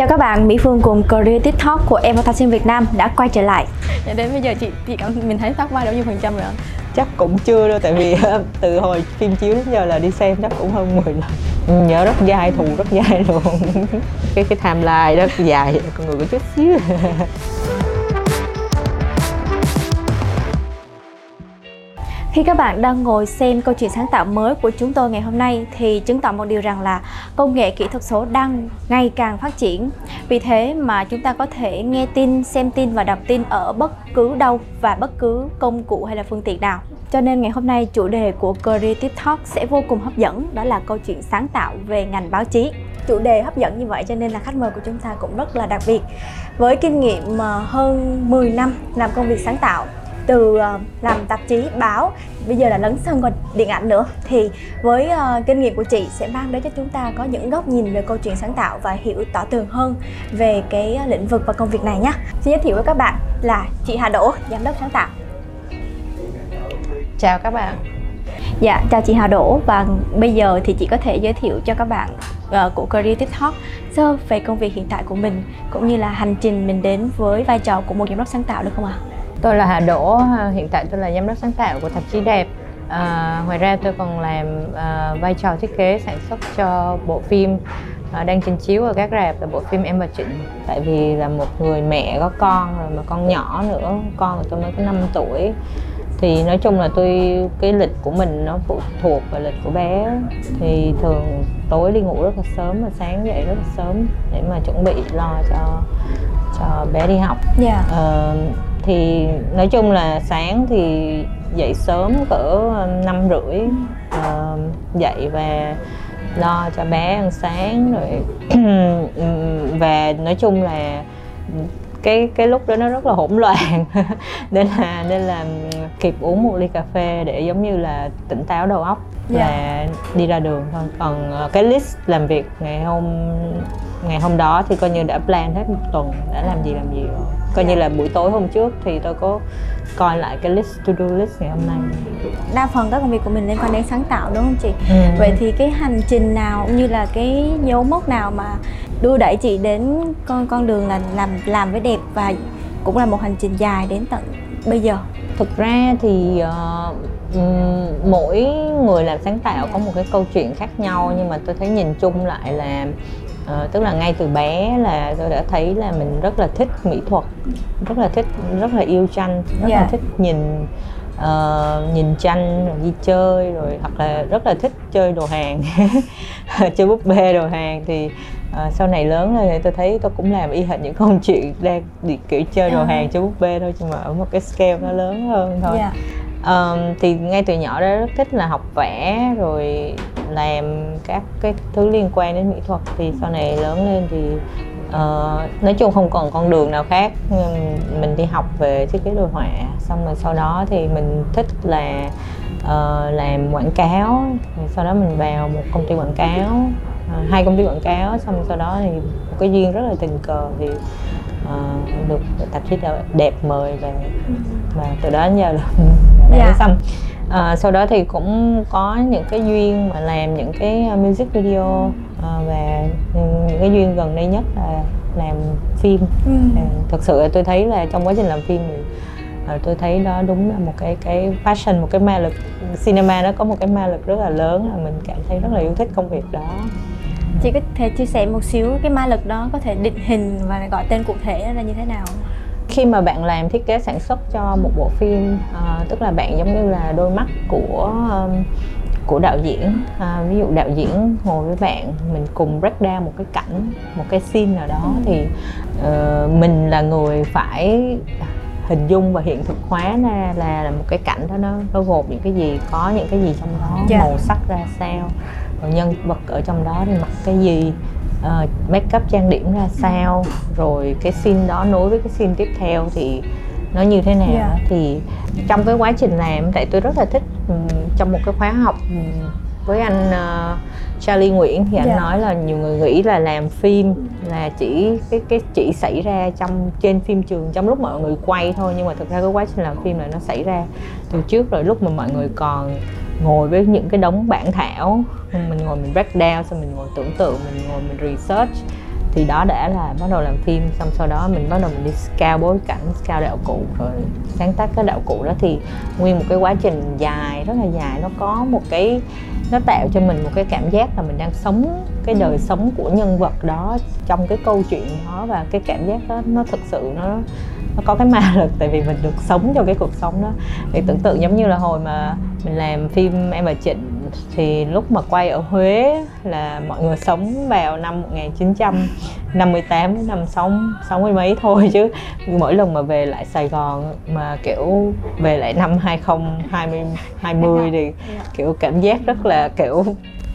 Chào các bạn, Mỹ Phương cùng Creative Talk của Advertising Việt Nam đã quay trở lại. Dạ đến bây giờ chị chị cảm mình thấy tóc vai bao nhiêu phần trăm rồi chắc cũng chưa đâu tại vì từ hồi phim chiếu đến giờ là đi xem chắc cũng hơn 10 lần. Ừ, nhớ rất dai thù rất dai luôn. Cái cái timeline rất dài con người có chút xíu Khi các bạn đang ngồi xem câu chuyện sáng tạo mới của chúng tôi ngày hôm nay thì chứng tỏ một điều rằng là công nghệ kỹ thuật số đang ngày càng phát triển. Vì thế mà chúng ta có thể nghe tin, xem tin và đọc tin ở bất cứ đâu và bất cứ công cụ hay là phương tiện nào. Cho nên ngày hôm nay chủ đề của Creative Talk sẽ vô cùng hấp dẫn, đó là câu chuyện sáng tạo về ngành báo chí. Chủ đề hấp dẫn như vậy cho nên là khách mời của chúng ta cũng rất là đặc biệt. Với kinh nghiệm ờ, hơn 10 năm làm công việc sáng tạo từ uh, làm tạp chí báo bây giờ là lấn sân vào điện ảnh nữa thì với uh, kinh nghiệm của chị sẽ mang đến cho chúng ta có những góc nhìn về câu chuyện sáng tạo và hiểu tỏ tường hơn về cái lĩnh vực và công việc này nhé xin giới thiệu với các bạn là chị Hà Đỗ giám đốc sáng tạo chào các bạn Dạ, chào chị Hà Đỗ và bây giờ thì chị có thể giới thiệu cho các bạn uh, của Creative Talk sơ về công việc hiện tại của mình cũng như là hành trình mình đến với vai trò của một giám đốc sáng tạo được không ạ? À? Tôi là Hà Đỗ, hiện tại tôi là giám đốc sáng tạo của tạp chí đẹp. À, ngoài ra tôi còn làm à, vai trò thiết kế sản xuất cho bộ phim à, đang trình chiếu ở các rạp là bộ phim Em và Trịnh. Tại vì là một người mẹ có con rồi mà con nhỏ nữa, con của tôi mới có 5 tuổi thì nói chung là tôi cái lịch của mình nó phụ thuộc vào lịch của bé thì thường tối đi ngủ rất là sớm và sáng dậy rất là sớm để mà chuẩn bị lo cho cho bé đi học yeah. Dạ. Thì nói chung là sáng thì dậy sớm cỡ năm rưỡi uh, dậy và lo cho bé ăn sáng rồi và nói chung là cái cái lúc đó nó rất là hỗn loạn nên là nên là kịp uống một ly cà phê để giống như là tỉnh táo đầu óc và yeah. Dạ. đi ra đường thôi còn ờ, cái list làm việc ngày hôm ngày hôm đó thì coi như đã plan hết một tuần đã làm gì làm gì rồi. Coi như là buổi tối hôm trước thì tôi có coi lại cái list to do list ngày hôm nay. Đa phần các công việc của mình liên quan đến sáng tạo đúng không chị? Ừ. vậy thì cái hành trình nào cũng như là cái dấu mốc nào mà đưa đẩy chị đến con con đường là làm làm với đẹp và cũng là một hành trình dài đến tận bây giờ? Thực ra thì uh, mỗi người làm sáng tạo có một cái câu chuyện khác nhau nhưng mà tôi thấy nhìn chung lại là uh, tức là ngay từ bé là tôi đã thấy là mình rất là thích mỹ thuật rất là thích rất là yêu tranh rất yeah. là dạ. thích nhìn uh, nhìn tranh rồi đi chơi rồi hoặc là rất là thích chơi đồ hàng chơi búp bê đồ hàng thì uh, sau này lớn lên thì tôi thấy tôi cũng làm y hệt những câu chuyện đang đi kiểu chơi đồ à. hàng chơi búp bê thôi nhưng mà ở một cái scale nó lớn hơn thôi yeah. um, thì ngay từ nhỏ đó rất thích là học vẽ rồi làm các cái thứ liên quan đến mỹ thuật thì sau này lớn lên thì uh, nói chung không còn con đường nào khác. Mình đi học về thiết kế đồ họa xong rồi sau đó thì mình thích là uh, làm quảng cáo. Rồi sau đó mình vào một công ty quảng cáo uh, hai công ty quảng cáo xong sau đó thì một cái duyên rất là tình cờ thì uh, được tạp chí đẹp mời về. Và từ đó đến giờ là đã yeah. xong à, sau đó thì cũng có những cái duyên mà làm những cái music video à, và những cái duyên gần đây nhất là làm phim. Ừ. à, thật sự tôi thấy là trong quá trình làm phim thì à, tôi thấy đó đúng là một cái cái passion một cái ma lực cinema nó có một cái ma lực rất là lớn là mình cảm thấy rất là yêu thích công việc đó. Chị có thể chia sẻ một xíu cái ma lực đó có thể định hình và gọi tên cụ thể là như thế nào khi mà bạn làm thiết kế sản xuất cho một bộ phim uh, tức là bạn giống như là đôi mắt của um, của đạo diễn à, ví dụ đạo diễn ngồi với bạn mình cùng break down một cái cảnh một cái scene nào đó ừ. thì uh, mình là người phải hình dung và hiện thực hóa ra là, là một cái cảnh đó nó nó gồm những cái gì có những cái gì trong đó yeah. Dạ. màu sắc ra sao rồi nhân vật ở trong đó thì mặc cái gì uh, make up trang điểm ra sao rồi cái scene đó nối với cái scene tiếp theo thì nó như thế nào yeah. Dạ. thì trong cái quá trình làm tại tôi rất là thích um, trong một cái khóa học um, với anh uh, Charlie Nguyễn thì anh yeah. Dạ. nói là nhiều người nghĩ là làm phim là chỉ cái cái chỉ xảy ra trong trên phim trường trong lúc mọi người quay thôi nhưng mà thực ra cái quá trình làm phim này nó xảy ra từ trước rồi lúc mà mọi người còn ngồi với những cái đống bản thảo. Mình ngồi mình break down, xong mình ngồi tưởng tượng, mình ngồi mình research. Thì đó đã là bắt đầu làm phim, xong sau đó mình bắt đầu mình đi scout bối cảnh, scout đạo cụ. Rồi sáng tác cái đạo cụ đó thì nguyên một cái quá trình dài, rất là dài. Nó có một cái, nó tạo cho mình một cái cảm giác là mình đang sống cái đời sống của nhân vật đó trong cái câu chuyện đó. Và cái cảm giác đó, nó thực sự nó nó có cái ma lực tại vì mình được sống trong cái cuộc sống đó. Thì tưởng tượng giống như là hồi mà mình làm phim em và Trịnh thì lúc mà quay ở Huế là mọi người sống vào năm 1958 đến năm sáu sáu mươi mấy thôi chứ. Mỗi lần mà về lại Sài Gòn mà kiểu về lại năm 2020 20 thì kiểu cảm giác rất là kiểu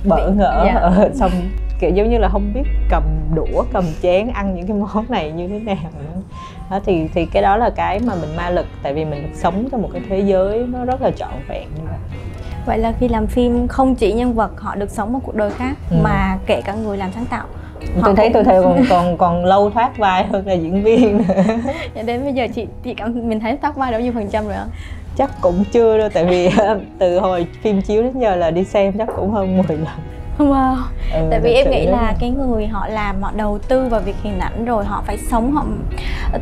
bỡ ngỡ Dạ. ờ, xong kiểu giống như là không biết cầm đũa cầm chén ăn những cái món này như thế nào nữa đó thì thì cái đó là cái mà mình ma lực tại vì mình được sống trong một cái thế giới nó rất là trọn vẹn như vậy Vậy là khi làm phim không chỉ nhân vật họ được sống một cuộc đời khác Ừ. mà kể cả người làm sáng tạo. Họ tôi thấy cũng- tôi thấy còn còn còn lâu thoát vai hơn là diễn viên nữa Dạ, đến bây giờ chị chị cảm mình thấy tác vai bao nhiêu phần trăm rồi ạ chắc cũng chưa đâu tại vì từ hồi phim chiếu đến giờ là đi xem chắc cũng hơn 10 lần wow. Ừ, Tại vì em nghĩ là cái người họ làm họ đầu tư vào việc hình ảnh rồi họ phải sống họ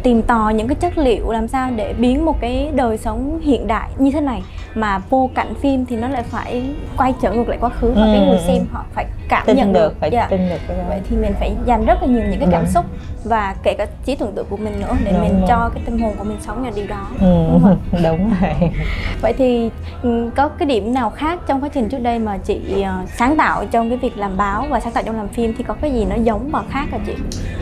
tìm tòi những cái chất liệu làm sao để biến một cái đời sống hiện đại như thế này. Mà vô cảnh phim thì nó lại phải quay trở ngược lại quá khứ và cái Ừ, người ừ. xem họ phải cảm tin nhận được được. phải Dạ. tin được cái đó Vậy thì mình phải dành rất là nhiều những cái cảm Đúng. xúc và kể cả trí tưởng tượng của mình nữa để Đúng mình rồi. cho cái tâm hồn của mình sống vào điều đó. ừ, Đúng không? đúng rồi Vậy thì ừ, có cái điểm nào khác trong quá trình trước đây mà chị ờ, sáng tạo trong cái việc làm báo và sáng tạo trong làm phim thì có cái gì nó giống và khác hả chị?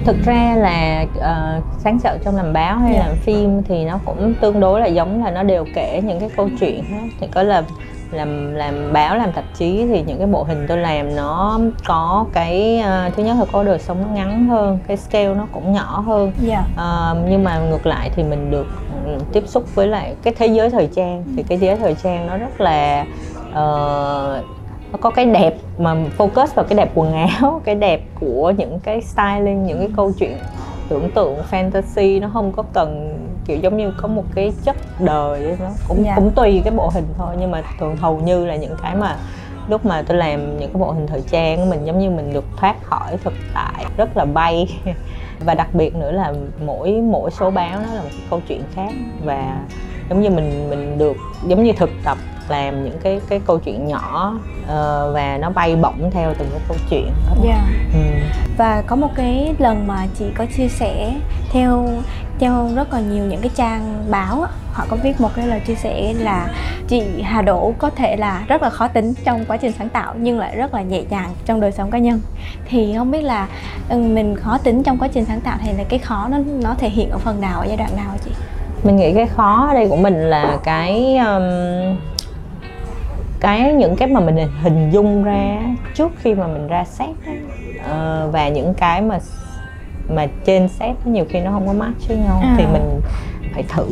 thực ra là ờ, sáng tạo trong làm báo hay Dạ. làm phim thì nó cũng tương đối là giống là nó đều kể những cái câu chuyện thì có là làm làm báo làm tạp chí thì những cái bộ hình tôi làm nó có cái ờ, thứ nhất là có đời sống nó ngắn hơn cái scale nó cũng nhỏ hơn Dạ. Ờ, nhưng mà ngược lại thì mình được ừ, tiếp xúc với lại cái thế giới thời trang thì cái thế giới thời trang nó rất là ờ, nó có cái đẹp mà focus vào cái đẹp quần áo cái đẹp của những cái styling những cái câu chuyện tưởng tượng fantasy nó không có cần kiểu giống như có một cái chất đời ấy, nó cũng Dạ. cũng tùy cái bộ hình thôi nhưng mà thường hầu như là những cái mà lúc mà tôi làm những cái bộ hình thời trang của mình giống như mình được thoát khỏi thực tại rất là bay và đặc biệt nữa là mỗi mỗi số báo nó là một cái câu chuyện khác và giống như mình mình được giống như thực tập làm những cái cái câu chuyện nhỏ ờ, và nó bay bổng theo từng cái câu chuyện đó. Dạ. Ừ. Và có một cái lần mà chị có chia sẻ theo theo rất là nhiều những cái trang báo họ có viết một cái lời chia sẻ là chị Hà Đỗ có thể là rất là khó tính trong quá trình sáng tạo nhưng lại rất là nhẹ nhàng trong đời sống cá nhân. Thì không biết là ừ, mình khó tính trong quá trình sáng tạo thì là cái khó nó nó thể hiện ở phần nào ở giai đoạn nào chị? Mình nghĩ cái khó ở đây của mình là cái um, cái những cái mà mình hình dung ra trước khi mà mình ra set á. Ờ, và những cái mà mà trên set á, nhiều khi nó không có match với nhau À. thì mình phải thử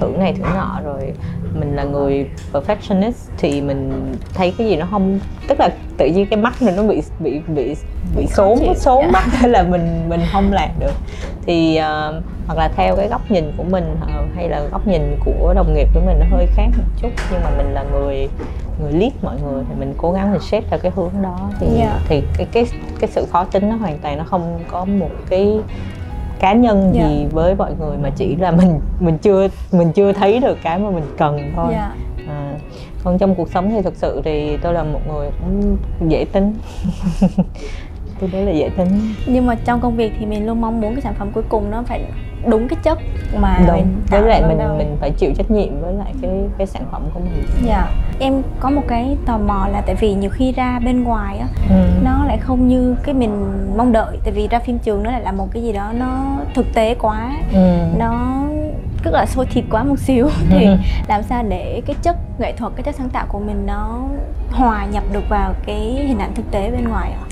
thử này thử nọ rồi mình là người perfectionist thì mình thấy cái gì nó không tức là tự nhiên cái mắt mình nó bị bị bị bị chịu. xốn Dạ. mắt hay là mình mình không làm được thì ờ, hoặc là theo cái góc nhìn của mình ờ, hay là góc nhìn của đồng nghiệp của mình nó hơi khác một chút nhưng mà mình là người người lead mọi người thì mình cố gắng mình xếp theo cái hướng đó thì Dạ. thì cái cái cái sự khó tính nó hoàn toàn nó không có một cái cá nhân Dạ. gì với mọi người mà chỉ là mình mình chưa mình chưa thấy được cái mà mình cần thôi Dạ. à, còn trong cuộc sống thì thực sự thì tôi là một người cũng dễ tính tôi đấy là dễ tính Nhưng mà trong công việc thì mình luôn mong muốn cái sản phẩm cuối cùng nó phải đúng cái chất mà đúng mình với lại mình đâu. mình phải chịu trách nhiệm với lại cái cái sản phẩm của mình Dạ. Em có một cái tò mò là tại vì nhiều khi ra bên ngoài á ừ. nó lại không như cái mình mong đợi tại vì ra phim trường nó lại là một cái gì đó nó thực tế quá Ừ. nó rất là sôi thịt quá một xíu thì làm sao để cái chất nghệ thuật cái chất sáng tạo của mình nó hòa nhập được vào cái hình ảnh thực tế bên ngoài ạ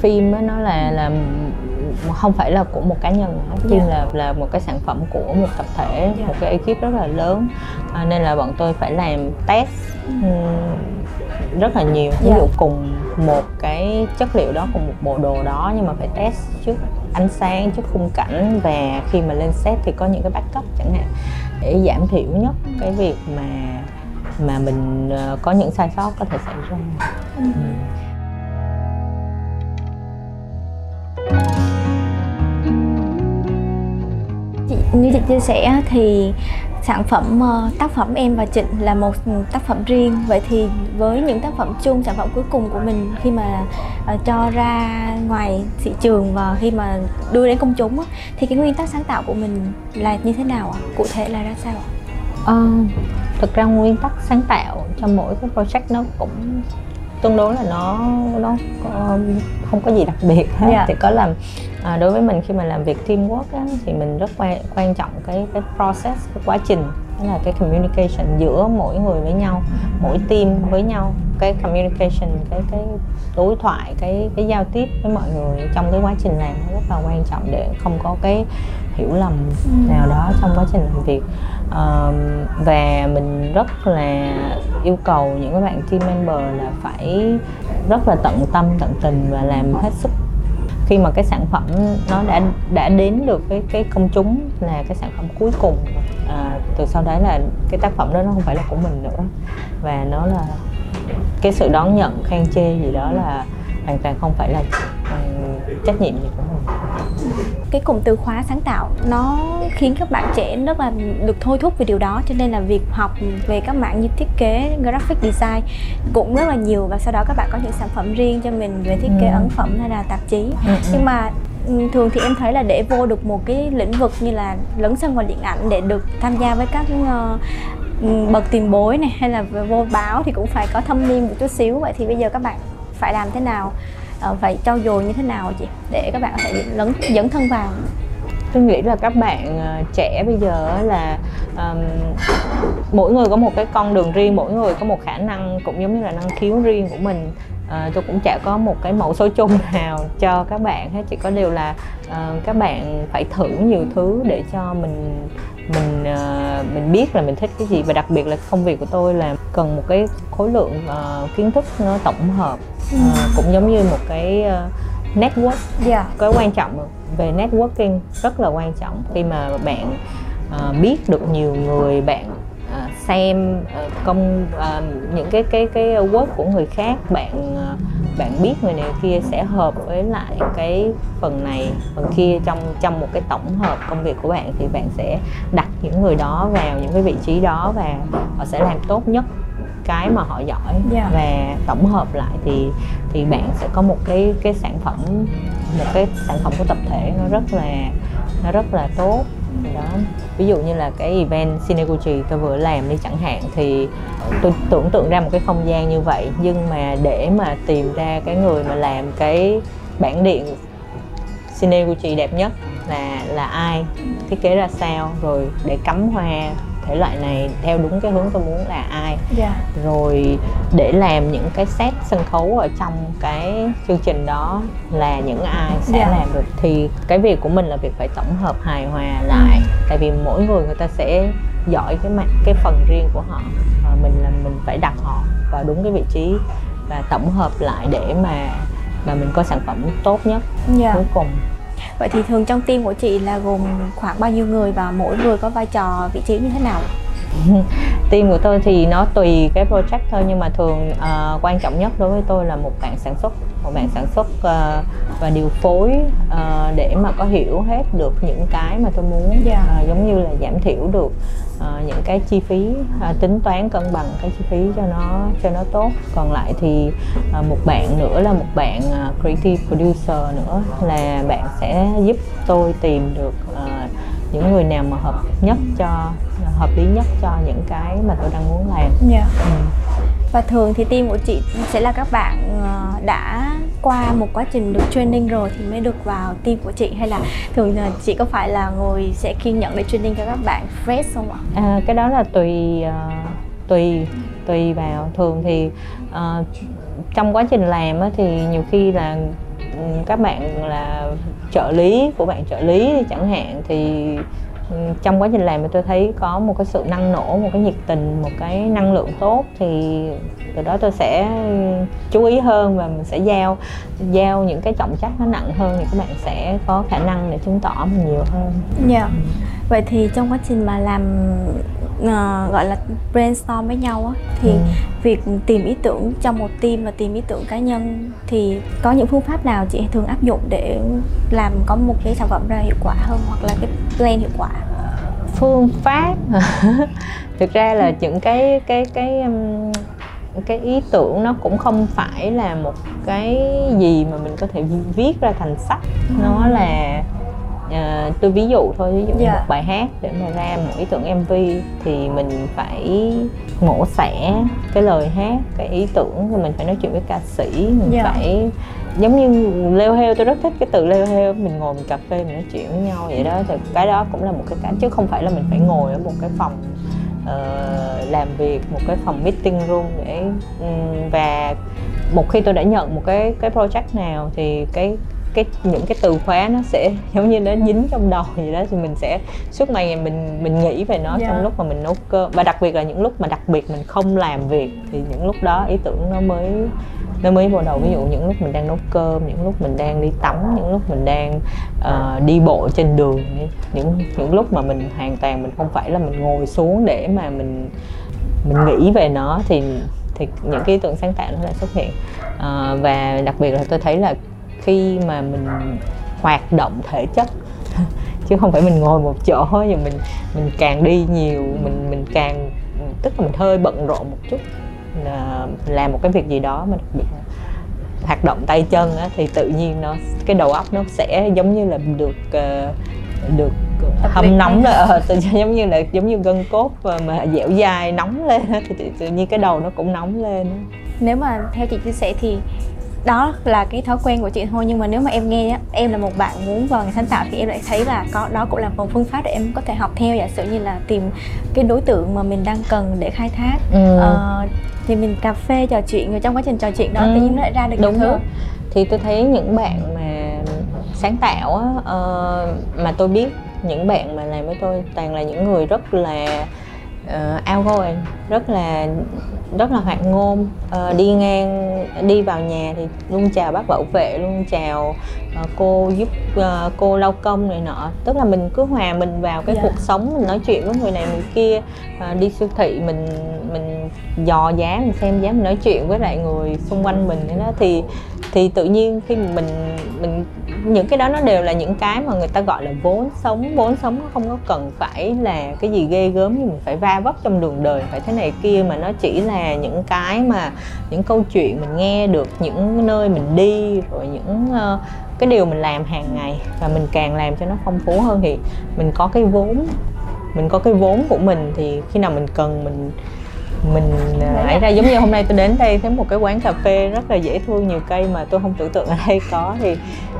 phim nó là là không phải là của một cá nhân nữa. phim Dạ. là là một cái sản phẩm của một tập thể Dạ. một cái ekip rất là lớn à, nên là bọn tôi phải làm test ừm, rất là nhiều ví Dạ. dụ cùng một cái chất liệu đó cùng một bộ đồ đó nhưng mà phải test trước ánh sáng trước khung cảnh và khi mà lên set thì có những cái backup chẳng hạn để giảm thiểu nhất cái việc mà mà mình ờ, có những sai sót có thể xảy ra Ừ. như chị chia sẻ thì sản phẩm ờ, tác phẩm em và Trịnh là một tác phẩm riêng. Vậy thì với những tác phẩm chung sản phẩm cuối cùng của mình khi mà ờ, cho ra ngoài thị trường và khi mà đưa đến công chúng thì cái nguyên tắc sáng tạo của mình là như thế nào ạ? Cụ thể là ra sao ạ? À, thực ra nguyên tắc sáng tạo cho mỗi cái project nó cũng tương đối là nó nó có, không có gì đặc biệt hết yeah. Dạ. thì có làm à, đối với mình khi mà làm việc teamwork á, thì mình rất quan quan trọng cái cái process cái quá trình đó là cái communication giữa mỗi người với nhau mỗi team với nhau cái communication cái cái đối thoại cái cái giao tiếp với mọi người trong cái quá trình làm nó rất là quan trọng để không có cái hiểu lầm ừ. nào đó trong quá trình làm việc. Uh, và mình rất là yêu cầu những các bạn team member là phải rất là tận tâm tận tình và làm hết sức. Khi mà cái sản phẩm nó đã đã đến được với cái công chúng là cái sản phẩm cuối cùng à, từ sau đấy là cái tác phẩm đó nó không phải là của mình nữa. Và nó là cái sự đón nhận khen chê gì đó là hoàn toàn không phải là trách nhiệm gì của mình cái cụm từ khóa sáng tạo nó khiến các bạn trẻ rất là được thôi thúc về điều đó cho nên là việc học về các mảng như thiết kế graphic design cũng rất là nhiều và sau đó các bạn có những sản phẩm riêng cho mình về thiết kế ừ. ấn phẩm hay là tạp chí ừ, ừ. nhưng mà thường thì em thấy là để vô được một cái lĩnh vực như là lấn sân vào điện ảnh để được tham gia với các uh, bậc tiền bối này hay là vô báo thì cũng phải có thâm niên một chút xíu vậy thì bây giờ các bạn phải làm thế nào phải trau dồi như thế nào chị để các bạn có thể lấn dẫn thân vào. Tôi nghĩ là các bạn ờ, trẻ bây giờ là um, mỗi người có một cái con đường riêng mỗi người có một khả năng cũng giống như là năng khiếu riêng của mình uh, tôi cũng chả có một cái mẫu số chung nào cho các bạn hết chỉ có điều là uh, các bạn phải thử nhiều thứ để cho mình mình uh, mình biết là mình thích cái gì và đặc biệt là công việc của tôi là cần một cái khối lượng uh, kiến thức nó tổng hợp uh, cũng giống như một cái uh, network yeah. Dạ. cái quan trọng về networking rất là quan trọng khi mà bạn uh, biết được nhiều người bạn xem uh, công uh, những cái cái cái work của người khác bạn uh, bạn biết người này kia sẽ hợp với lại cái phần này phần kia trong trong một cái tổng hợp công việc của bạn thì bạn sẽ đặt những người đó vào những cái vị trí đó và họ sẽ làm tốt nhất cái mà họ giỏi yeah. Dạ. và tổng hợp lại thì thì bạn sẽ có một cái cái sản phẩm một cái sản phẩm của tập thể nó rất là nó rất là tốt đó. Ví dụ như là cái event Cineguchi tôi vừa làm đi chẳng hạn thì tôi tưởng tượng ra một cái không gian như vậy. Nhưng mà để mà tìm ra cái người mà làm cái bản điện Cineguchi đẹp nhất là là ai? Thiết kế ra sao? Rồi để cắm hoa thể loại này theo đúng cái hướng tôi muốn là ai yeah. Dạ. rồi để làm những cái set sân khấu ở trong cái chương trình đó là những ai sẽ yeah. Dạ. làm được thì cái việc của mình là việc phải tổng hợp hài hòa lại ừ. tại vì mỗi người người ta sẽ giỏi cái mặt cái phần riêng của họ và mình là mình phải đặt họ vào đúng cái vị trí và tổng hợp lại để mà mà mình có sản phẩm tốt nhất yeah. Dạ. cuối cùng Vậy thì thường trong team của chị là gồm khoảng bao nhiêu người và mỗi người có vai trò vị trí như thế nào? team của tôi thì nó tùy cái project thôi nhưng mà thường uh, quan trọng nhất đối với tôi là một bạn sản xuất một bạn sản xuất uh, và điều phối uh, để mà có hiểu hết được những cái mà tôi muốn yeah. Dạ. uh, giống như là giảm thiểu được uh, những cái chi phí uh, tính toán cân bằng cái chi phí cho nó cho nó tốt còn lại thì uh, một bạn nữa là một bạn uh, creative producer nữa là bạn sẽ giúp tôi tìm được uh, những người nào mà hợp nhất cho hợp lý nhất cho những cái mà tôi đang muốn làm. Yeah. Dạ. Ừ. Và thường thì team của chị sẽ là các bạn đã qua một quá trình được training rồi thì mới được vào team của chị hay là thường là chị có phải là người sẽ kiên nhẫn để training cho các bạn fresh không ạ? À, cái đó là tùy uh, tùy tùy vào thường thì uh, trong quá trình làm á, thì nhiều khi là các bạn là trợ lý, của bạn trợ lý chẳng hạn, thì ừ, trong quá trình làm thì tôi thấy có một cái sự năng nổ, một cái nhiệt tình, một cái năng lượng tốt, thì từ đó tôi sẽ chú ý hơn và mình sẽ giao giao những cái trọng trách nó nặng hơn, thì các bạn sẽ có khả năng để chứng tỏ mình nhiều hơn. Dạ. Yeah. Vậy thì trong quá trình mà làm uh, gọi là brainstorm với nhau á thì ừ. việc tìm ý tưởng trong một team và tìm ý tưởng cá nhân thì có những phương pháp nào chị thường áp dụng để làm có một cái sản phẩm ra hiệu quả hơn hoặc là cái plan hiệu quả? Phương pháp thực ra là những cái cái cái um, cái ý tưởng nó cũng không phải là một cái gì mà mình có thể viết ra thành sách. Nó là uh, tôi ví dụ thôi ví dụ như Dạ. một bài hát để mà ra một ý tưởng mv thì mình phải mổ xẻ cái lời hát cái ý tưởng thì mình phải nói chuyện với ca sĩ mình Dạ. phải giống như leo heo tôi rất thích cái từ leo heo mình ngồi mình cà phê mình nói chuyện với nhau vậy đó thì cái đó cũng là một cái cảnh chứ không phải là mình phải ngồi ở một cái phòng ờ, làm việc một cái phòng meeting room để ừm, và một khi tôi đã nhận một cái cái project nào thì cái cái những cái từ khóa nó sẽ giống như nó dính trong đầu vậy đó thì mình sẽ suốt ngày mình mình nghĩ về nó Dạ. trong lúc mà mình nấu cơm. Và đặc biệt là những lúc mà đặc biệt mình không làm việc thì những lúc đó ý tưởng nó mới nó mới vào đầu. Ví dụ những lúc mình đang nấu cơm những lúc mình đang đi tắm những lúc mình đang ờ, đi bộ trên đường những những lúc mà mình hoàn toàn mình không phải là mình ngồi xuống để mà mình mình nghĩ về nó thì thì những cái ý tưởng sáng tạo nó lại xuất hiện. Ờ, và đặc biệt là tôi thấy là khi mà mình hoạt động thể chất. Chứ không phải mình ngồi một chỗ thì mình mình càng đi nhiều mình mình càng tức là mình hơi bận rộn một chút. Là làm một cái việc gì đó mà đặc biệt là hoạt động tay chân á, thì tự nhiên nó cái đầu óc nó sẽ giống như là được ờ, được Tập hâm nóng là ờ, tự nhiên giống như là giống như gân cốt mà, mà dẻo dai nóng lên thì tự, tự nhiên cái đầu nó cũng nóng lên nếu mà theo chị chia sẻ thì đó là cái thói quen của chị thôi nhưng mà nếu mà em nghe em là một bạn muốn vào ngành sáng tạo thì em lại thấy là có đó cũng là một phương pháp để em có thể học theo giả sử như là tìm cái đối tượng mà mình đang cần để khai thác Ừ. Ờ, thì mình cà phê trò chuyện rồi trong quá trình trò chuyện đó Ừ. tự nhiên nó lại ra được đúng thứ rồi thì tôi thấy những bạn mà sáng tạo á ờ, mà tôi biết những bạn mà làm với tôi toàn là những người rất là uh, outgoing rất là rất là hoạt ngôn. Ờ, đi ngang đi vào nhà thì luôn chào bác bảo vệ luôn chào ờ, cô giúp ờ, cô lau công này nọ. Tức là mình cứ hòa mình vào cái Dạ. cuộc sống mình nói chuyện với người này người kia Ờ, đi siêu thị mình mình dò giá mình xem giá mình nói chuyện với lại người xung quanh mình đó. Thì thì tự nhiên khi mình mình những cái đó nó đều là những cái mà người ta gọi là vốn sống. Vốn sống nó không có cần phải là cái gì ghê gớm như mình phải va vấp trong đường đời phải thế này kia mà nó chỉ là những cái mà những câu chuyện mình nghe được những nơi mình đi rồi những uh, cái điều mình làm hàng ngày. Và mình càng làm cho nó phong phú hơn thì mình có cái vốn mình có cái vốn của mình thì khi nào mình cần mình mình ấy ra giống như hôm nay tôi đến đây thấy một cái quán cà phê rất là dễ thương nhiều cây mà tôi không tưởng tượng ở đây có. Thì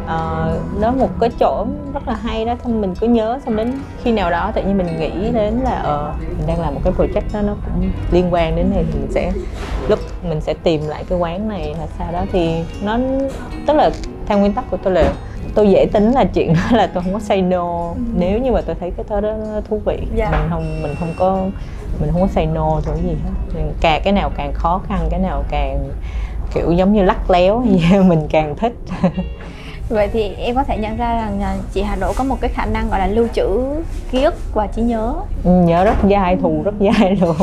ờ, đó một cái chỗ rất là hay đó xong mình cứ nhớ xong đến khi nào đó tự nhiên mình nghĩ đến là ờ mình đang làm một cái project đó nó cũng liên quan đến này thì mình sẽ lúc mình sẽ tìm lại cái quán này là sao đó. Thì nó tức là theo nguyên tắc của tôi là tôi dễ tính là chuyện đó là tôi không có say no. Nếu như mà tôi thấy cái thứ đó thú vị Dạ. mình không mình không có mình không có say no cái gì hết. Càng cái nào càng khó khăn cái nào càng kiểu giống như lắc léo gì mình càng thích. Vậy thì em có thể nhận ra rằng chị Hà Đỗ có một cái khả năng gọi là lưu trữ ký ức và trí nhớ. Ừ, nhớ rất dai thù rất dai luôn.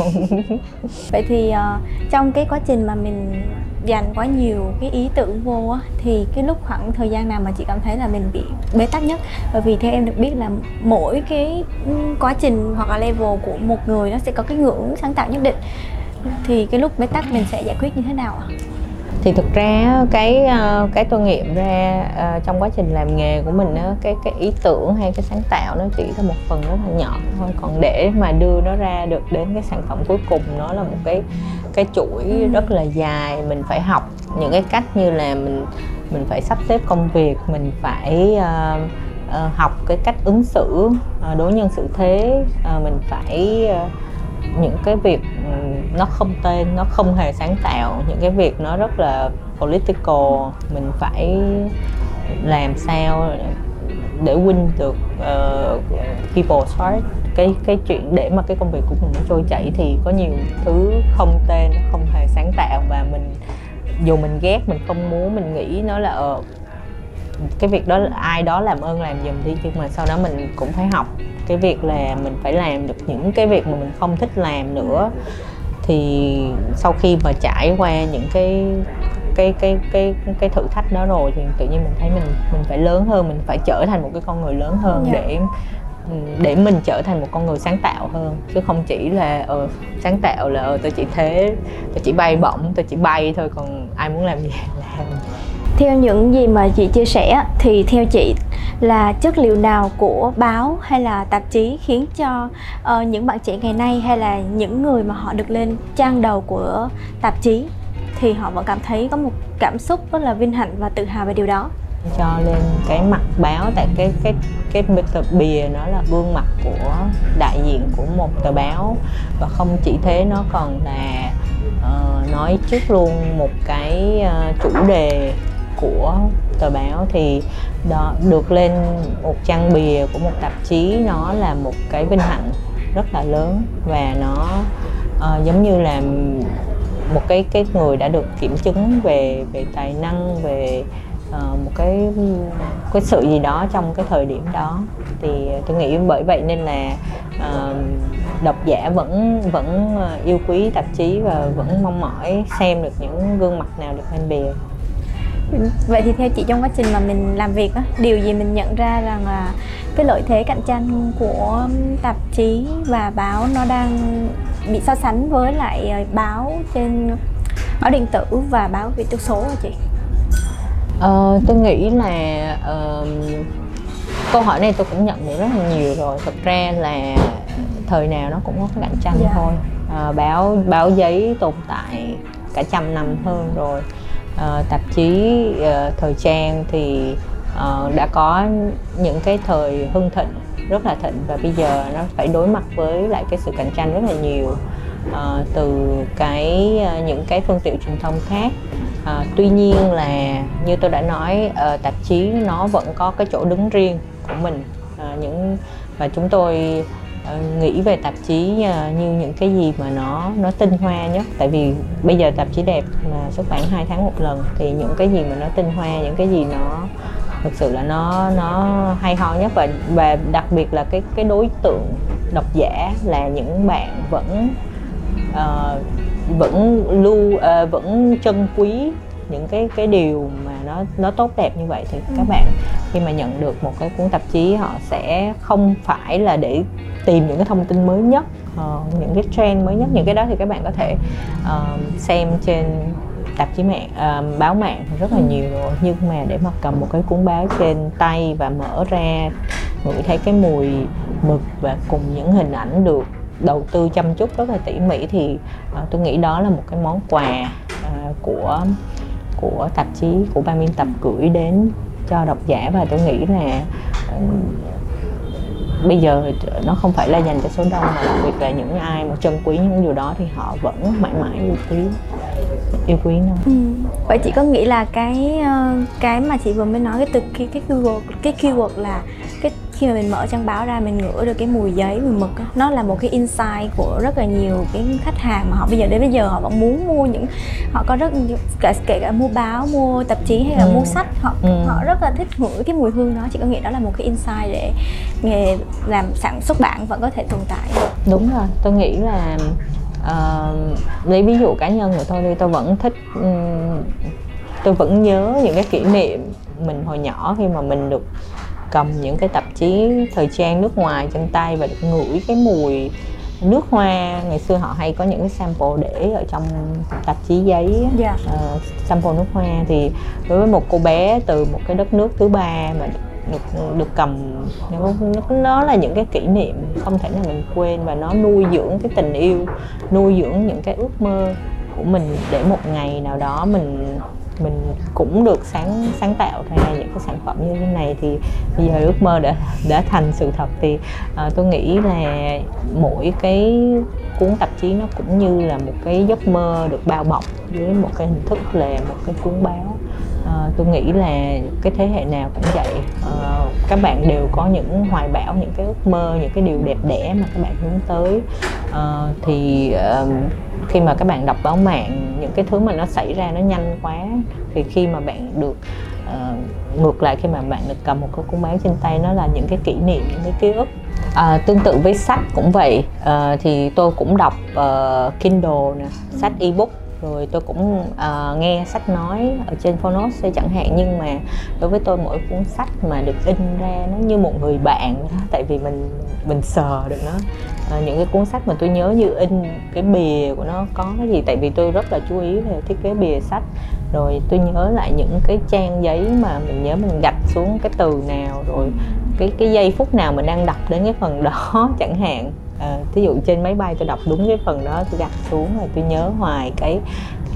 Vậy thì ờ, trong cái quá trình mà mình dành quá nhiều cái ý tưởng vô á, thì cái lúc khoảng thời gian nào mà chị cảm thấy là mình bị bế tắc nhất? Bởi vì theo em được biết là mỗi cái quá trình hoặc là level của một người nó sẽ có cái ngưỡng sáng tạo nhất định. Thì cái lúc bế tắc mình sẽ giải quyết như thế nào ạ? thì thực ra cái ờ, cái tôi nghiệm ra ờ, trong quá trình làm nghề của mình cái cái ý tưởng hay cái sáng tạo nó chỉ là một phần rất là nhỏ thôi. Còn để mà đưa nó ra được đến cái sản phẩm cuối cùng nó là một cái cái chuỗi Ừ. rất là dài mình phải học những cái cách như là mình mình phải sắp xếp công việc mình phải ờ, ờ, học cái cách ứng xử ờ, đối nhân xử thế ờ, mình phải ờ, những cái việc ừm, nó không tên nó không hề sáng tạo những cái việc nó rất là political mình phải làm sao để win được uh, people's heart cái cái chuyện để mà cái công việc của mình nó trôi chảy thì có nhiều thứ không tên không hề sáng tạo và mình dù mình ghét mình không muốn mình nghĩ nó là ờ cái việc đó ai đó làm ơn làm giùm đi nhưng mà sau đó mình cũng phải học cái việc là mình phải làm được những cái việc mà mình không thích làm nữa thì sau khi mà trải qua những cái cái cái cái cái thử thách đó rồi thì tự nhiên mình thấy mình mình phải lớn hơn mình phải trở thành một cái con người lớn hơn Dạ. để để mình trở thành một con người sáng tạo hơn. Chứ không chỉ là ờ, sáng tạo là ờ, tôi chỉ thế tôi chỉ bay bổng tôi chỉ bay thôi còn ai muốn làm gì làm. Theo những gì mà chị chia sẻ thì theo chị là chất liệu nào của báo hay là tạp chí khiến cho uh, những bạn trẻ ngày nay hay là những người mà họ được lên trang đầu của tạp chí thì họ vẫn cảm thấy có một cảm xúc rất là vinh hạnh và tự hào về điều đó? Cho lên cái mặt báo tại cái cái cái tờ bìa nó là gương mặt của đại diện của một tờ báo. Và không chỉ thế nó còn là uh, nói trước luôn một cái uh, chủ đề của tờ báo. Thì đó được lên một trang bìa của một tạp chí nó là một cái vinh hạnh rất là lớn. Và nó uh, giống như là một cái cái người đã được kiểm chứng về về tài năng về uh, một cái cái sự gì đó trong cái thời điểm đó thì tôi nghĩ bởi vậy nên là uh, độc giả vẫn vẫn ờ, yêu quý tạp chí và vẫn mong mỏi xem được những gương mặt nào được lên bìa vậy thì theo chị trong quá trình mà mình làm việc á điều gì mình nhận ra rằng là cái lợi thế cạnh tranh của tạp chí và báo nó đang bị so sánh với lại báo trên báo điện tử và báo viết tiêu số hả chị? Ờ, tôi nghĩ là uh, câu hỏi này tôi cũng nhận được rất là nhiều rồi thực ra là thời nào nó cũng có cái cạnh tranh yeah. Dạ. thôi uh, báo báo giấy tồn tại cả trăm năm hơn rồi uh, tạp chí uh, thời trang thì uh, đã có những cái thời hưng thịnh rất là thịnh và bây giờ nó phải đối mặt với lại cái sự cạnh tranh rất là nhiều uh, từ cái uh, những cái phương tiện truyền thông khác. Uh, tuy nhiên là như tôi đã nói uh, tạp chí nó vẫn có cái chỗ đứng riêng của mình. Uh, những và chúng tôi nghĩ về tạp chí như những cái gì mà nó nó tinh hoa nhất. Tại vì bây giờ tạp chí đẹp là xuất bản hai tháng một lần thì những cái gì mà nó tinh hoa những cái gì nó thực sự là nó nó hay ho nhất. Và và đặc biệt là cái cái đối tượng độc giả là những bạn vẫn uh, vẫn lưu uh, vẫn trân quý những cái cái điều mà nó nó tốt đẹp như vậy thì ừ. các bạn khi mà nhận được một cái cuốn tạp chí họ sẽ không phải là để tìm những cái thông tin mới nhất uh, những cái trend mới nhất những cái đó thì các bạn có thể uh, xem trên tạp chí mạng uh, báo mạng rất là ừ. nhiều rồi nhưng mà để mà cầm một cái cuốn báo trên tay và mở ra ngửi thấy cái mùi mực và cùng những hình ảnh được đầu tư chăm chút rất là tỉ mỉ thì uh, tôi nghĩ đó là một cái món quà uh, của của tạp chí của ban biên tập gửi đến cho độc giả. Và tôi nghĩ là bây giờ nó không phải là dành cho số đông mà đặc biệt là những ai mà trân quý những điều đó thì họ vẫn mãi mãi yêu quý yêu quý nó ừ. vậy chị có nghĩ là cái ờ, cái mà chị vừa mới nói cái từ cái cái keyword cái keyword là cái khi mà mình mở trang báo ra mình ngửi được cái mùi giấy mùi mực đó, nó là một cái insight của rất là nhiều cái khách hàng mà họ bây giờ đến bây giờ họ vẫn muốn mua những họ có rất cả kể cả mua báo mua tạp chí hay là ừ. mua sách họ ừ. họ rất là thích ngửi cái mùi hương đó chị có nghĩ đó là một cái insight để nghề làm sản xuất bản vẫn có thể tồn tại đúng rồi tôi nghĩ là uh, lấy ví dụ cá nhân của tôi đi tôi vẫn thích um, tôi vẫn nhớ những cái kỷ niệm mình hồi nhỏ khi mà mình được cầm những cái tạp chí thời trang nước ngoài trên tay và được ngửi cái mùi nước hoa ngày xưa họ hay có những cái sample để ở trong tạp chí giấy yeah. Dạ. uh, sample nước hoa thì đối với một cô bé từ một cái đất nước thứ ba mà được được cầm. Nó, nó là những cái kỷ niệm không thể nào mình quên và nó nuôi dưỡng cái tình yêu nuôi dưỡng những cái ước mơ của mình để một ngày nào đó mình mình cũng được sáng sáng tạo ra những cái sản phẩm như thế này. Thì bây giờ ước mơ đã đã thành sự thật. Thì uh, tôi nghĩ là mỗi cái cuốn tạp chí nó cũng như là một cái giấc mơ được bao bọc dưới một cái hình thức là một cái cuốn báo. Ờ, tôi nghĩ là cái thế hệ nào cũng vậy. À, các bạn đều có những hoài bão những cái ước mơ những cái điều đẹp đẽ mà các bạn hướng tới. À, thì à, khi mà các bạn đọc báo mạng những cái thứ mà nó xảy ra nó nhanh quá thì khi mà bạn được uh, ngược lại khi mà bạn được cầm một cái cuốn báo trên tay nó là những cái kỷ niệm những cái ký ức. À, tương tự với sách cũng vậy. À, thì tôi cũng đọc uh, Kindle nè sách ebook rồi tôi cũng uh, nghe sách nói ở trên phonos chẳng hạn nhưng mà đối với tôi mỗi cuốn sách mà được in ra nó như một người bạn đó tại vì mình mình sờ được nó. À, những cái cuốn sách mà tôi nhớ như in cái bìa của nó có cái gì tại vì tôi rất là chú ý về thiết kế bìa sách. Rồi tôi nhớ lại những cái trang giấy mà mình nhớ mình gạch xuống cái từ nào rồi cái cái giây phút nào mình đang đọc đến cái phần đó chẳng hạn à, ví dụ trên máy bay tôi đọc đúng cái phần đó tôi gạch xuống rồi tôi nhớ hoài cái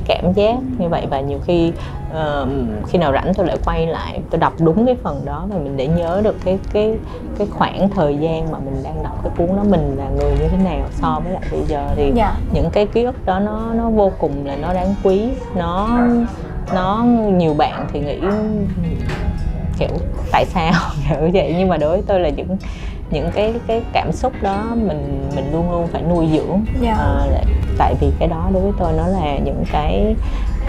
cảm giác như vậy và nhiều khi uh, khi nào rảnh tôi lại quay lại tôi đọc đúng cái phần đó và mình để nhớ được cái cái cái khoảng thời gian mà mình đang đọc cái cuốn đó mình là người như thế nào so với lại bây giờ thì yeah. Dạ. những cái ký ức đó nó nó vô cùng là nó đáng quý nó nó nhiều bạn thì nghĩ kiểu tại sao kiểu vậy nhưng mà đối với tôi là những những cái cái cảm xúc đó mình mình luôn luôn phải nuôi dưỡng yeah. à, tại vì cái đó đối với tôi nó là những cái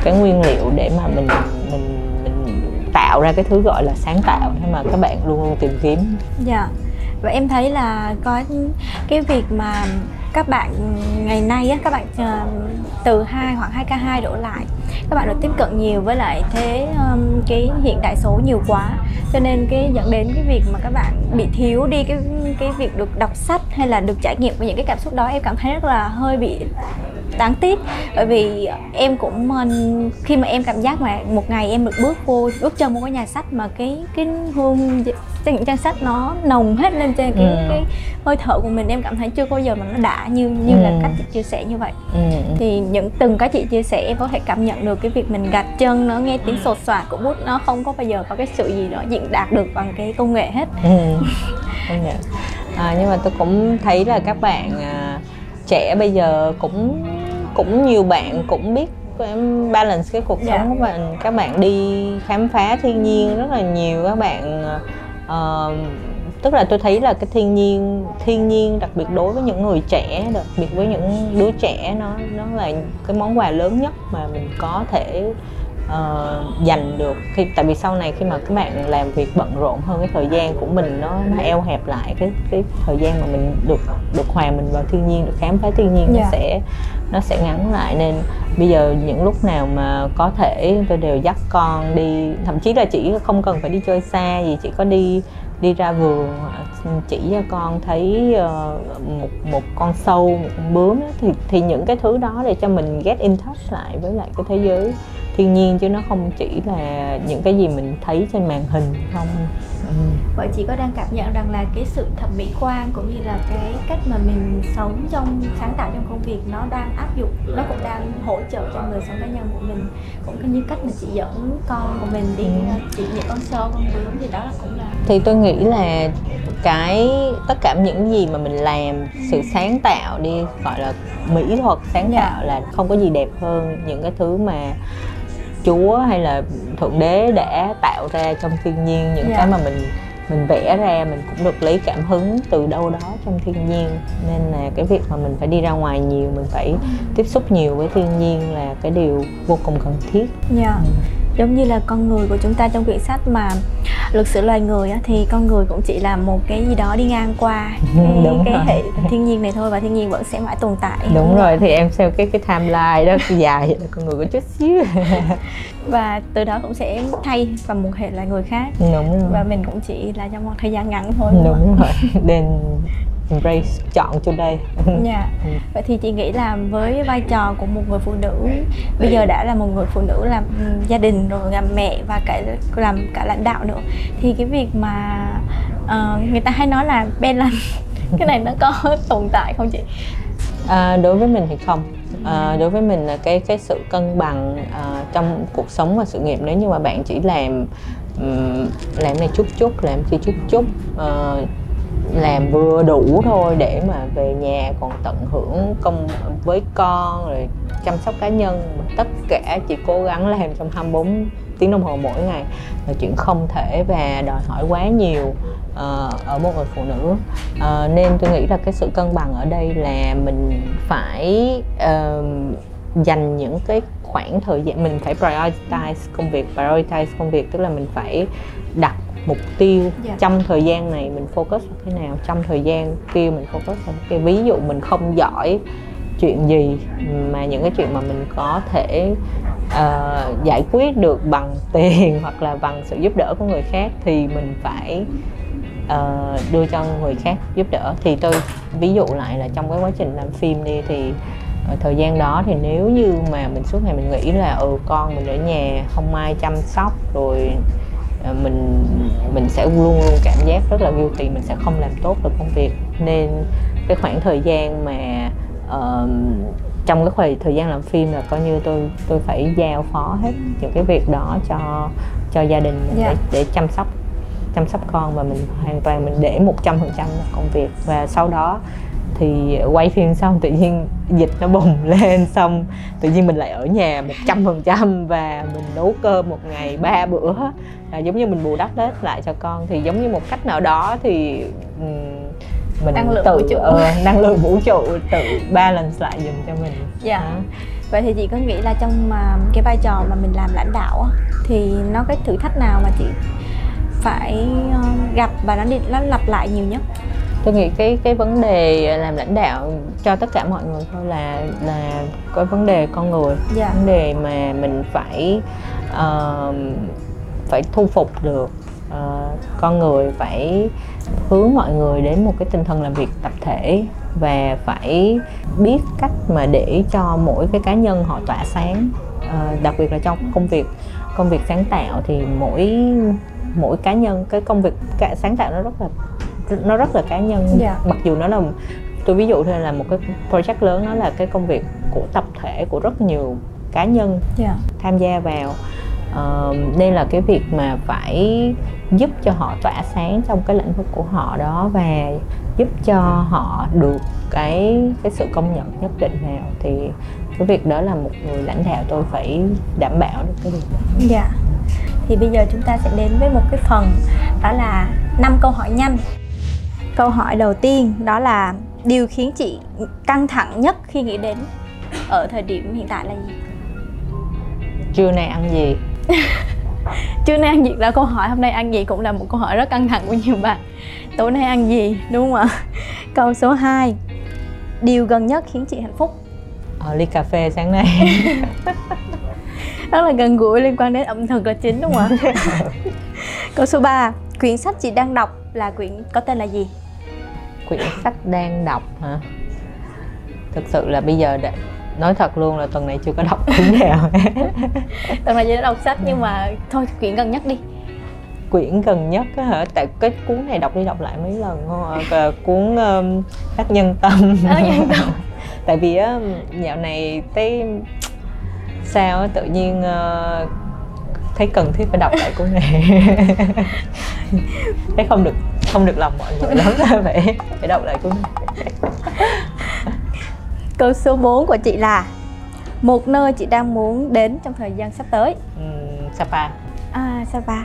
cái nguyên liệu để mà mình mình mình tạo ra cái thứ gọi là sáng tạo nhưng mà các bạn luôn luôn tìm kiếm dạ yeah và em thấy là có cái việc mà các bạn ngày nay á các bạn ờ, từ hai hoặc 2 k 2 đổ lại các bạn được tiếp cận nhiều với lại thế um, cái hiện đại số nhiều quá. Cho nên cái dẫn đến cái việc mà các bạn bị thiếu đi cái cái việc được đọc sách hay là được trải nghiệm với những cái cảm xúc đó em cảm thấy rất là hơi bị đáng tiếc bởi vì em cũng khi mà em cảm giác mà một ngày em được bước vô bước chân một cái nhà sách mà cái cái hương trên những trang sách nó nồng hết lên trên cái ừ. cái hơi thở của mình em cảm thấy chưa bao giờ mà nó đã như như ừ. là cách chị chia sẻ như vậy ừ. thì những từng cái chị chia sẻ em có thể cảm nhận được cái việc mình gạch chân nó nghe tiếng sột soạt của bút nó không có bao giờ có cái sự gì đó diễn đạt được bằng cái công nghệ hết ừ. à, nhưng mà tôi cũng thấy là các bạn à, trẻ bây giờ cũng cũng nhiều bạn cũng biết balance cái cuộc sống của mình. Các bạn đi khám phá thiên nhiên rất là nhiều. Các bạn uh, tức là tôi thấy là cái thiên nhiên thiên nhiên đặc biệt đối với những người trẻ đặc biệt với những đứa trẻ nó nó là cái món quà lớn nhất mà mình có thể uh, dành được khi tại vì sau này khi mà các bạn làm việc bận rộn hơn cái thời gian của mình nó, nó eo hẹp lại cái cái thời gian mà mình được được hòa mình vào thiên nhiên được khám phá thiên nhiên yeah. nó dạ. sẽ nó sẽ ngắn lại nên bây giờ những lúc nào mà có thể tôi đều dắt con đi thậm chí là chỉ không cần phải đi chơi xa gì chỉ có đi đi ra vườn, chỉ cho con thấy ờ, một một con sâu, một con bướm thì thì những cái thứ đó để cho mình get in touch lại với lại cái thế giới. Thiên nhiên chứ nó không chỉ là những cái gì mình thấy trên màn hình không ừ. vậy chị có đang cảm nhận rằng là cái sự thẩm mỹ quan cũng như là cái cách mà mình sống trong sáng tạo trong công việc nó đang áp dụng nó cũng đang hỗ trợ cho người sống cá nhân của mình cũng như cách mà chị dẫn con của mình đi ừ. chỉ những con sâu con bướm thì đó là cũng là thì tôi nghĩ là cái tất cả những gì mà mình làm sự sáng tạo đi gọi là mỹ thuật sáng yeah. Dạ. tạo là không có gì đẹp hơn những cái thứ mà chúa hay là thượng đế đã tạo ra trong thiên nhiên những yeah. cái dạ. mà mình mình vẽ ra mình cũng được lấy cảm hứng từ đâu đó trong thiên nhiên nên là cái việc mà mình phải đi ra ngoài nhiều mình phải ừ. tiếp xúc nhiều với thiên nhiên là cái điều vô cùng cần thiết yeah. Dạ. ừ. Giống như là con người của chúng ta trong quyển sách mà luật sử loài người á, thì con người cũng chỉ là một cái gì đó đi ngang qua. Cái, Đúng cái hệ thiên nhiên này thôi và thiên nhiên vẫn sẽ mãi tồn tại. Đúng rồi thì em xem cái cái timeline đó dài vậy là con người có chút xíu. Và từ đó cũng sẽ thay vào một hệ loài người khác. Đúng rồi. và mình cũng chỉ là trong một thời gian ngắn thôi. Đúng rồi. Nên embrace chọn today dạ. Ừ. vậy thì chị nghĩ là với vai trò của một người phụ nữ bây giờ đã là một người phụ nữ làm gia đình rồi làm mẹ và cả làm cả lãnh đạo nữa thì cái việc mà uh, người ta hay nói là balance cái này nó có tồn tại không chị? À, đối với mình thì không. À, đối với mình là cái cái sự cân bằng à, trong cuộc sống và sự nghiệp. Nếu như mà bạn chỉ làm um, làm này chút chút làm kia chút chút uh, làm vừa đủ thôi để mà về nhà còn tận hưởng công với con rồi chăm sóc cá nhân. Tất cả chỉ cố gắng làm trong 24 tiếng đồng hồ mỗi ngày. Là chuyện không thể và đòi hỏi quá nhiều uh, ở một người phụ nữ. Uh, nên tôi nghĩ là cái sự cân bằng ở đây là mình phải uh, dành những cái khoảng thời gian mình phải prioritize công việc prioritize công việc tức là mình phải đặt mục tiêu yeah. Dạ. trong thời gian này mình focus vào thế nào trong thời gian kia mình focus vào cái ví dụ mình không giỏi chuyện gì mà những cái chuyện mà mình có thể uh, giải quyết được bằng tiền hoặc là bằng sự giúp đỡ của người khác thì mình phải uh, đưa cho người khác giúp đỡ thì tôi ví dụ lại là trong cái quá trình làm phim đi thì ở thời gian đó thì nếu như mà mình suốt ngày mình nghĩ là ừ con mình ở nhà không ai chăm sóc rồi ờ, mình mình sẽ luôn luôn cảm giác rất là guilty mình sẽ không làm tốt được công việc nên cái khoảng thời gian mà uh, trong cái khoảng thời gian làm phim là coi như tôi tôi phải giao phó hết những cái việc đó cho cho gia đình mình yeah. để, để chăm sóc chăm sóc con và mình hoàn toàn mình để một trăm phần trăm công việc và sau đó thì quay phim xong tự nhiên dịch nó bùng lên xong tự nhiên mình lại ở nhà một trăm phần trăm và mình nấu cơm một ngày ba bữa. Là giống như mình bù đắp hết lại cho con. Thì giống như một cách nào đó thì mình năng lượng tự vũ trụ. Uh, năng lượng vũ trụ tự balance lại dùm cho mình. Dạ. Yeah. vậy thì chị có nghĩ là trong mà cái vai trò mà mình làm lãnh đạo thì nó cái thử thách nào mà chị phải ờ, gặp và nó đi nó lặp lại nhiều nhất tôi nghĩ cái cái vấn đề làm lãnh đạo cho tất cả mọi người thôi là là cái vấn đề con người. Dạ. vấn đề mà mình phải uh, phải thu phục được uh, con người phải hướng mọi người đến một cái tinh thần làm việc tập thể và phải biết cách mà để cho mỗi cái cá nhân họ tỏa sáng uh, đặc biệt là trong công việc công việc sáng tạo thì mỗi mỗi cá nhân cái công việc sáng tạo nó rất là nó rất là cá nhân yeah. Dạ. mặc dù nó là tôi ví dụ thôi là một cái project lớn nó là cái công việc của tập thể của rất nhiều cá nhân yeah. Dạ. tham gia vào uh, nên là cái việc mà phải giúp cho họ tỏa sáng trong cái lĩnh vực của họ đó và giúp cho họ được cái cái sự công nhận nhất định nào thì cái việc đó là một người lãnh đạo tôi phải đảm bảo được cái việc đó. Dạ. Thì bây giờ chúng ta sẽ đến với một cái phần đó là năm câu hỏi nhanh câu hỏi đầu tiên đó là điều khiến chị căng thẳng nhất khi nghĩ đến ở thời điểm hiện tại là gì? Trưa nay ăn gì? Trưa nay ăn gì là câu hỏi hôm nay ăn gì cũng là một câu hỏi rất căng thẳng của nhiều bạn. Tối nay ăn gì đúng không ạ? Câu số 2 điều gần nhất khiến chị hạnh phúc. Ờ, ly cà phê sáng nay. Rất là gần gũi liên quan đến ẩm thực là chính đúng không ạ? Câu số 3 quyển sách chị đang đọc là quyển có tên là gì quyển sách đang đọc hả? Thực sự là bây giờ đã, nói thật luôn là tuần này chưa có đọc quyển nào. Tuần này chỉ đã đọc sách nhưng mà thôi quyển gần nhất đi. Quyển gần nhất á hả? Tại cái cuốn này đọc đi đọc lại mấy lần uh, cuốn um, các nhân tâm. Nhân tâm. Tại vì á dạo này cái sao tự nhiên uh, thấy cần thiết phải đọc lại cuốn này. Thấy không được không được lòng mọi người lắm phải phải đọc lại cuốn này câu số 4 của chị là một nơi chị đang muốn đến trong thời gian sắp tới. Uhm, Sapa. À Sapa.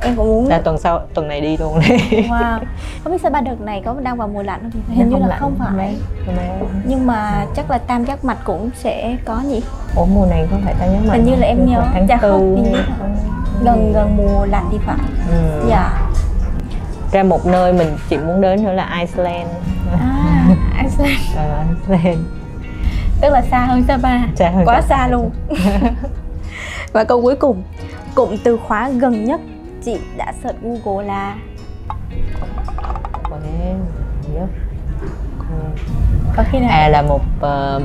Em cũng muốn là tuần sau tuần này đi luôn. Đi wow. Không biết Sapa đợt này có đang vào mùa lạnh không? Hình như là lạnh, không phải. nhưng mà chắc là tam giác mạch cũng sẽ có gì ủa mùa này có phải tam giác mạch hình như là em nhớ. tháng dạ không, gần gần mùa lạnh thì phải. Ừ. dạ ra một nơi mình chỉ muốn đến nữa là Iceland. À Iceland. À, Iceland. Tức là xa hơn Sapa. Xa hơn quá xa luôn. Và câu cuối cùng. Cụm từ khóa gần nhất chị đã search Google là? Có khi nào? À là một uh,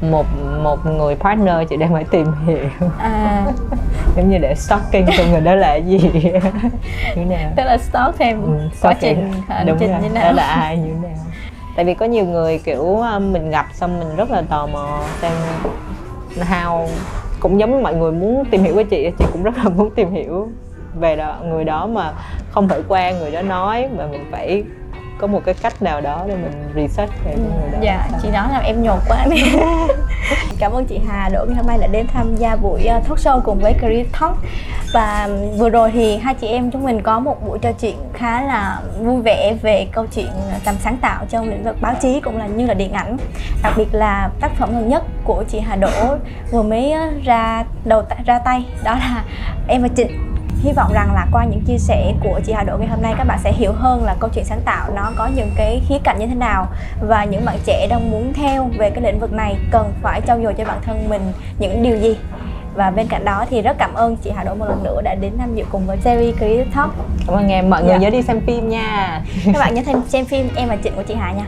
một một người partner chị đang phải tìm hiểu. À. giống như để stalking cho người đó là gì? Như nào? Tức là stalk thêm ừ, quá trình hành trình như nào? đó là ai như nào? Tại vì có nhiều người kiểu um, mình gặp xong mình rất là tò mò xem how cũng giống mọi người muốn tìm hiểu với chị chị cũng rất là muốn tìm hiểu về đó, người đó mà không phải qua người đó nói mà mình phải có một cái cách nào đó để mình research về ừ. người đó dạ chị nói là em nhột quá. Đi cảm ơn chị Hà Đỗ ngày hôm nay đã đến tham gia buổi ờ, talk show cùng với Career Talk. Và vừa rồi thì hai chị em chúng mình có một buổi trò chuyện khá là vui vẻ về câu chuyện tầm sáng tạo trong lĩnh vực báo chí cũng là như là điện ảnh. Đặc biệt là tác phẩm gần nhất của chị Hà Đỗ vừa mới ờ, ra đầu ra tay đó là em và Trịnh hy vọng rằng là qua những chia sẻ của chị Hà Đỗ ngày hôm nay các bạn sẽ hiểu hơn là câu chuyện sáng tạo nó có những cái khía cạnh như thế nào. Và những bạn trẻ đang muốn theo về cái lĩnh vực này cần phải trau dồi cho bản thân mình những điều gì. Và bên cạnh đó thì rất cảm ơn chị Hà Đỗ một lần nữa đã đến tham dự cùng với series Creative Talk. Cảm ơn em. Mọi người Dạ. nhớ đi xem phim nha. Các bạn nhớ thêm xem phim em và Trịnh của chị Hà nha